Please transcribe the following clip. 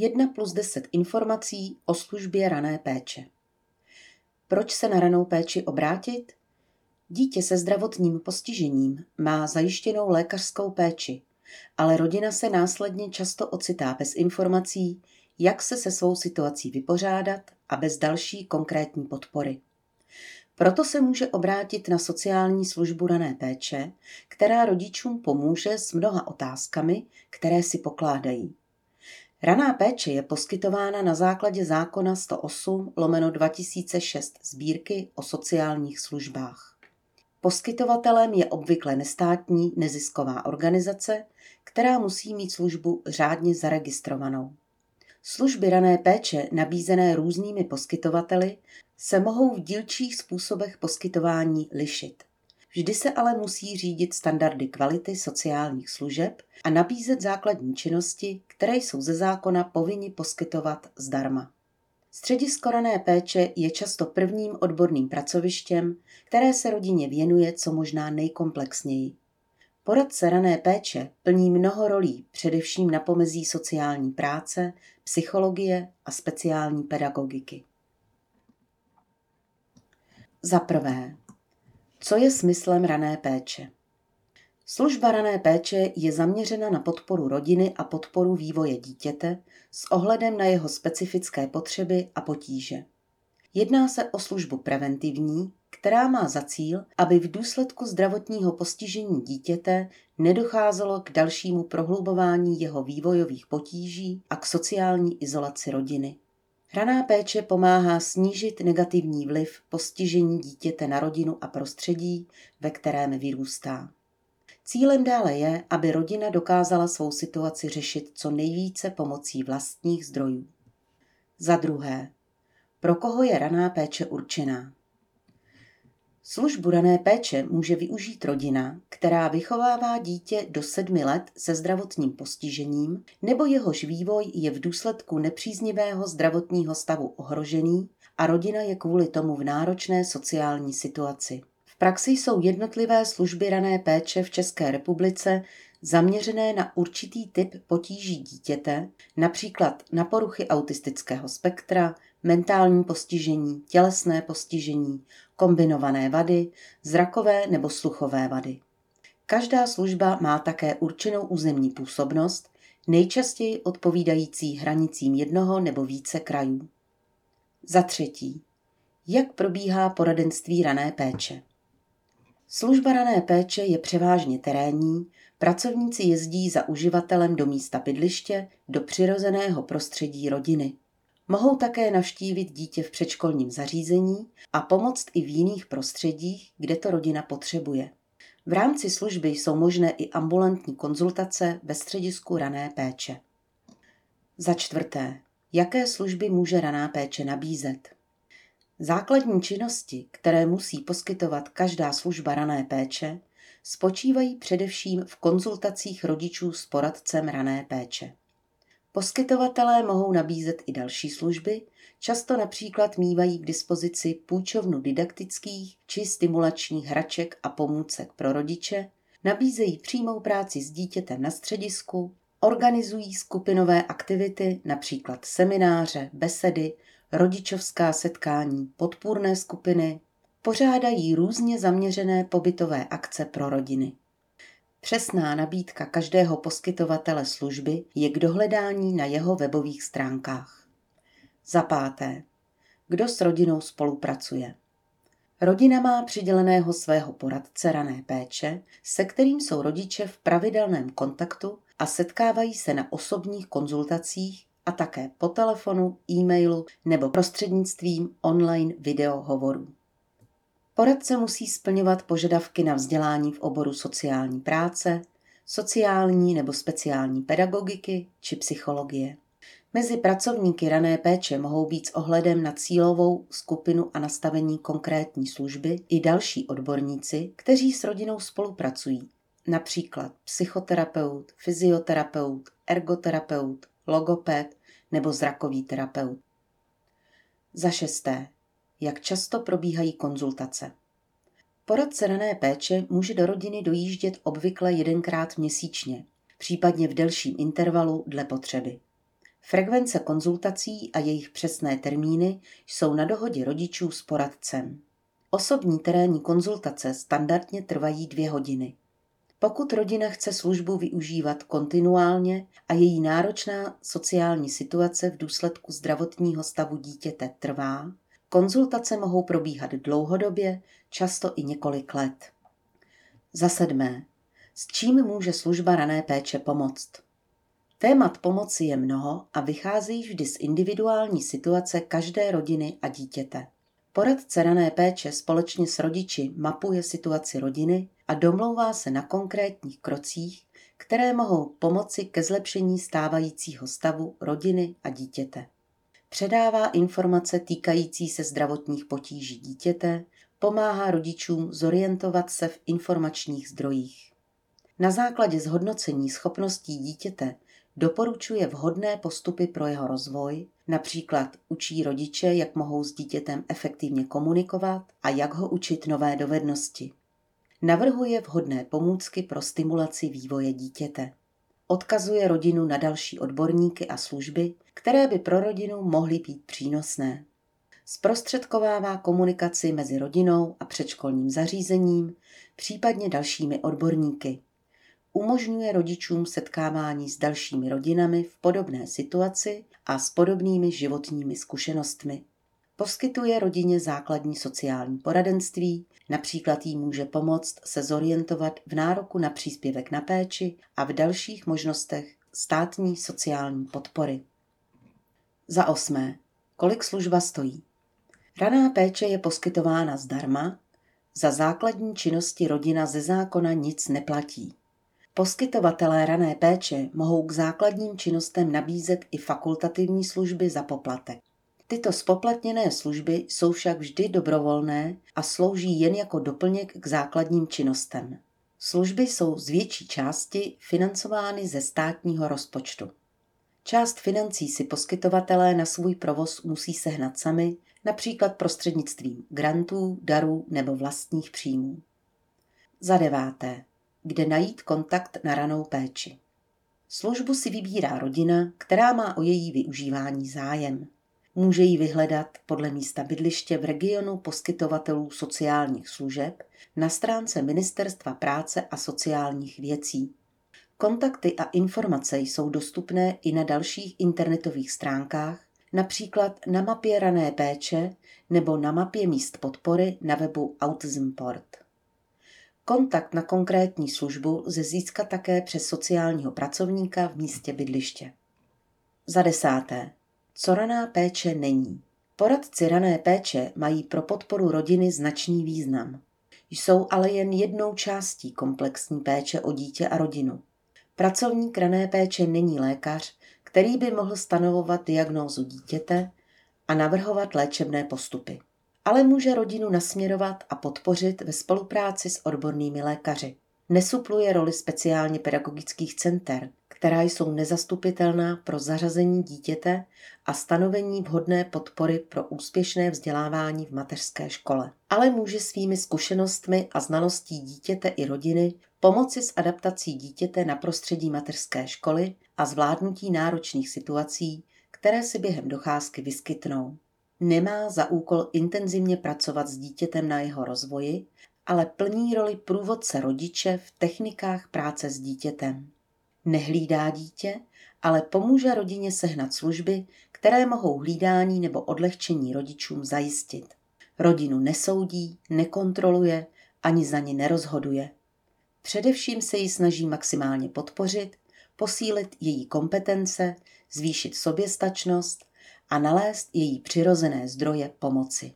1 plus 10 informací o službě rané péče. Proč se na ranou péči obrátit? Dítě se zdravotním postižením má zajištěnou lékařskou péči, ale rodina se následně často ocitá bez informací, jak se se svou situací vypořádat a bez další konkrétní podpory. Proto se může obrátit na sociální službu rané péče, která rodičům pomůže s mnoha otázkami, které si pokládají. Raná péče je poskytována na základě zákona 108 lomeno 2006 sbírky o sociálních službách. Poskytovatelem je obvykle nestátní nezisková organizace, která musí mít službu řádně zaregistrovanou. Služby rané péče nabízené různými poskytovateli se mohou v dílčích způsobech poskytování lišit. Vždy se ale musí řídit standardy kvality sociálních služeb a nabízet základní činnosti, které jsou ze zákona povinni poskytovat zdarma. Středisko rané péče je často prvním odborným pracovištěm, které se rodině věnuje co možná nejkomplexněji. Poradce rané péče plní mnoho rolí, především na pomezí sociální práce, psychologie a speciální pedagogiky. Za prvé, co je smyslem rané péče? Služba rané péče je zaměřena na podporu rodiny a podporu vývoje dítěte s ohledem na jeho specifické potřeby a potíže. Jedná se o službu preventivní, která má za cíl, aby v důsledku zdravotního postižení dítěte nedocházelo k dalšímu prohlubování jeho vývojových potíží a k sociální izolaci rodiny. Raná péče pomáhá snížit negativní vliv postižení dítěte na rodinu a prostředí, ve kterém vyrůstá. Cílem dále je, aby rodina dokázala svou situaci řešit co nejvíce pomocí vlastních zdrojů. Za druhé, pro koho je raná péče určená? Službu rané péče může využít rodina, která vychovává dítě do sedmi let se zdravotním postižením nebo jehož vývoj je v důsledku nepříznivého zdravotního stavu ohrožený a rodina je kvůli tomu v náročné sociální situaci. V praxi jsou jednotlivé služby rané péče v České republice zaměřené na určitý typ potíží dítěte, například na poruchy autistického spektra, mentální postižení, tělesné postižení, kombinované vady, zrakové nebo sluchové vady. Každá služba má také určenou územní působnost, nejčastěji odpovídající hranicím jednoho nebo více krajů. Za třetí, jak probíhá poradenství rané péče? Služba rané péče je převážně terénní, pracovníci jezdí za uživatelem do místa bydliště, do přirozeného prostředí rodiny. Mohou také navštívit dítě v předškolním zařízení a pomoct i v jiných prostředích, kde to rodina potřebuje. V rámci služby jsou možné i ambulantní konzultace ve středisku rané péče. Za čtvrté, jaké služby může raná péče nabízet? Základní činnosti, které musí poskytovat každá služba rané péče, spočívají především v konzultacích rodičů s poradcem rané péče. Poskytovatelé mohou nabízet i další služby, často například mývají k dispozici půjčovnu didaktických či stimulačních hraček a pomůcek pro rodiče, nabízejí přímou práci s dítětem na středisku, organizují skupinové aktivity, například semináře, besedy, rodičovská setkání, podpůrné skupiny, pořádají různě zaměřené pobytové akce pro rodiny. Přesná nabídka každého poskytovatele služby je k dohledání na jeho webových stránkách. Za páté. Kdo s rodinou spolupracuje? Rodina má přiděleného svého poradce rané péče, se kterým jsou rodiče v pravidelném kontaktu a setkávají se na osobních konzultacích a také po telefonu, e-mailu nebo prostřednictvím online videohovorů. Poradce musí splňovat požadavky na vzdělání v oboru sociální práce, sociální nebo speciální pedagogiky či psychologie. Mezi pracovníky rané péče mohou být s ohledem na cílovou skupinu a nastavení konkrétní služby i další odborníci, kteří s rodinou spolupracují, například psychoterapeut, fyzioterapeut, ergoterapeut, logoped nebo zrakový terapeut. Za šesté, jak často probíhají konzultace. Poradce rané péče může do rodiny dojíždět obvykle jedenkrát měsíčně, případně v delším intervalu dle potřeby. Frekvence konzultací a jejich přesné termíny jsou na dohodě rodičů s poradcem. Osobní terénní konzultace standardně trvají dvě hodiny. Pokud rodina chce službu využívat kontinuálně a její náročná sociální situace v důsledku zdravotního stavu dítěte trvá, konzultace mohou probíhat dlouhodobě, často i několik let. Za sedmé. S čím může služba rané péče pomoct? Témat pomoci je mnoho a vycházejí vždy z individuální situace každé rodiny a dítěte. Poradce rané péče společně s rodiči mapuje situaci rodiny a domlouvá se na konkrétních krocích, které mohou pomoci ke zlepšení stávajícího stavu rodiny a dítěte. Předává informace týkající se zdravotních potíží dítěte, pomáhá rodičům zorientovat se v informačních zdrojích. Na základě zhodnocení schopností dítěte doporučuje vhodné postupy pro jeho rozvoj, například učí rodiče, jak mohou s dítětem efektivně komunikovat a jak ho učit nové dovednosti. Navrhuje vhodné pomůcky pro stimulaci vývoje dítěte. Odkazuje rodinu na další odborníky a služby, které by pro rodinu mohly být přínosné. Zprostředkovává komunikaci mezi rodinou a předškolním zařízením, případně dalšími odborníky. Umožňuje rodičům setkávání s dalšími rodinami v podobné situaci a s podobnými životními zkušenostmi. Poskytuje rodině základní sociální poradenství, například jí může pomoct se zorientovat v nároku na příspěvek na péči a v dalších možnostech státní sociální podpory. Za osmé. Kolik služba stojí? Raná péče je poskytována zdarma, za základní činnosti rodina ze zákona nic neplatí. Poskytovatelé rané péče mohou k základním činnostem nabízet i fakultativní služby za poplatek. Tyto spoplatněné služby jsou však vždy dobrovolné a slouží jen jako doplněk k základním činnostem. Služby jsou z větší části financovány ze státního rozpočtu. Část financí si poskytovatelé na svůj provoz musí sehnat sami, například prostřednictvím grantů, darů nebo vlastních příjmů. Za deváté. Kde najít kontakt na ranou péči? Službu si vybírá rodina, která má o její využívání zájem. Může ji vyhledat podle místa bydliště v regionu poskytovatelů sociálních služeb na stránce Ministerstva práce a sociálních věcí. Kontakty a informace jsou dostupné i na dalších internetových stránkách, například na mapě rané péče nebo na mapě míst podpory na webu Autismport. Kontakt na konkrétní službu lze získat také přes sociálního pracovníka v místě bydliště. Za desáté. Co raná péče není? Poradci rané péče mají pro podporu rodiny značný význam. Jsou ale jen jednou částí komplexní péče o dítě a rodinu. Pracovník rané péče není lékař, který by mohl stanovovat diagnózu dítěte a navrhovat léčebné postupy. Ale může rodinu nasměrovat a podpořit ve spolupráci s odbornými lékaři. Nesupluje roli speciálně pedagogických center, která jsou nezastupitelná pro zařazení dítěte a stanovení vhodné podpory pro úspěšné vzdělávání v mateřské škole. Ale může svými zkušenostmi a znalostí dítěte i rodiny pomoci s adaptací dítěte na prostředí mateřské školy a zvládnutí náročných situací, které si během docházky vyskytnou. Nemá za úkol intenzivně pracovat s dítětem na jeho rozvoji, ale plní roli průvodce rodiče v technikách práce s dítětem. Nehlídá dítě, ale pomůže rodině sehnat služby, které mohou hlídání nebo odlehčení rodičům zajistit. Rodinu nesoudí, nekontroluje, ani za ní nerozhoduje. Především se ji snaží maximálně podpořit, posílit její kompetence, zvýšit soběstačnost a nalézt její přirozené zdroje pomoci.